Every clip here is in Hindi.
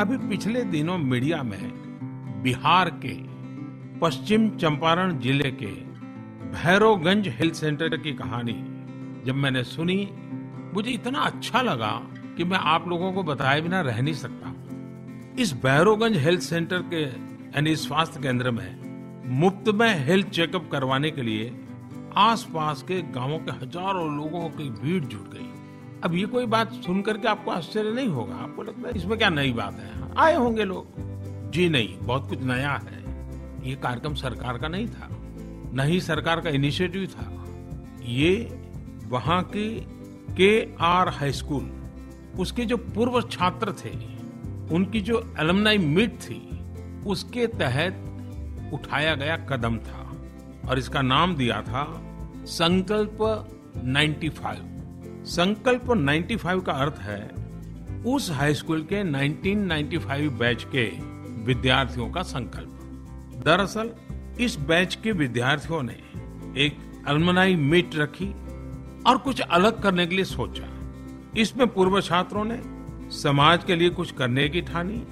अभी पिछले दिनों मीडिया में बिहार के पश्चिम चंपारण ज़िले के भैरवगंज हेल्थ सेंटर की कहानी जब मैंने सुनी, मुझे इतना अच्छा लगा कि मैं आप लोगों को बताए बिना रह नहीं सकता। इस भैरवगंज हेल्थ सेंटर के यानी स्वास्थ्य केंद्र में मुफ़्त में हेल्थ चेकअप करवाने के लिए आसपास के गाँवों के हज़ारों लोगों की भीड़ जुट गई। अब ये कोई बात सुन करके आपको आश्चर्य नहीं होगा? आपको लगता है इसमें क्या नई बात है? आए होंगे लोग। जी नहीं, बहुत कुछ नया है। ये कार्यक्रम सरकार का नहीं था, न ही सरकार का इनिशिएटिव था। ये वहाँ की के आर हाई स्कूल, उसके जो पूर्व छात्र थे, उनकी जो एलमनाई मीट थी, उसके तहत उठाया गया कदम था और इसका नाम दिया था संकल्प 95 संकल्प 95 का अर्थ है, उस हाई स्कूल के 1995 बैच के विद्यार्थियों का संकल्प। दरअसल, इस बैच के विद्यार्थियों ने एक अलमनाई मीट रखी और कुछ अलग करने के लिए सोचा। इसमें पूर्व छात्रों ने समाज के लिए कुछ करने की ठानी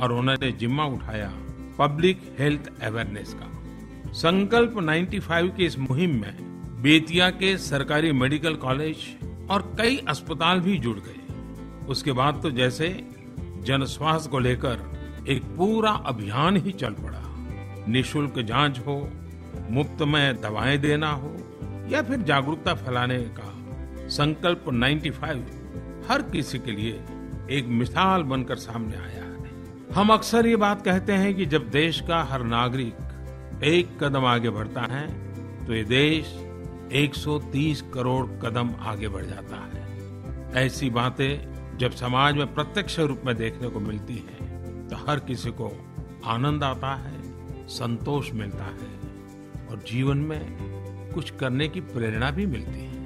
और उन्होंने जिम्मा उठाया पब्लिक हेल्थ अवेयरनेस का। संकल्प 95 की इस मुहिम में बेतिया के सरकारी मेडिकल कॉलेज और कई अस्पताल भी जुड़ गए। उसके बाद तो जैसे जन स्वास्थ्य को लेकर एक पूरा अभियान ही चल पड़ा। निशुल्क जाँच हो, मुफ़्त में दवाएँ देना हो, या फिर जागरूकता फैलाने का संकल्प 95 हर किसी के लिए एक मिसाल बनकर सामने आया है। हम अक्सर ये बात कहते हैं कि जब देश का हर नागरिक एक कदम आगे बढ़ता है तो ये देश 130 करोड़ कदम आगे बढ़ जाता है। ऐसी बातें जब समाज में प्रत्यक्ष रूप में देखने को मिलती है तो हर किसी को आनंद आता है, संतोष मिलता है और जीवन में कुछ करने की प्रेरणा भी मिलती है।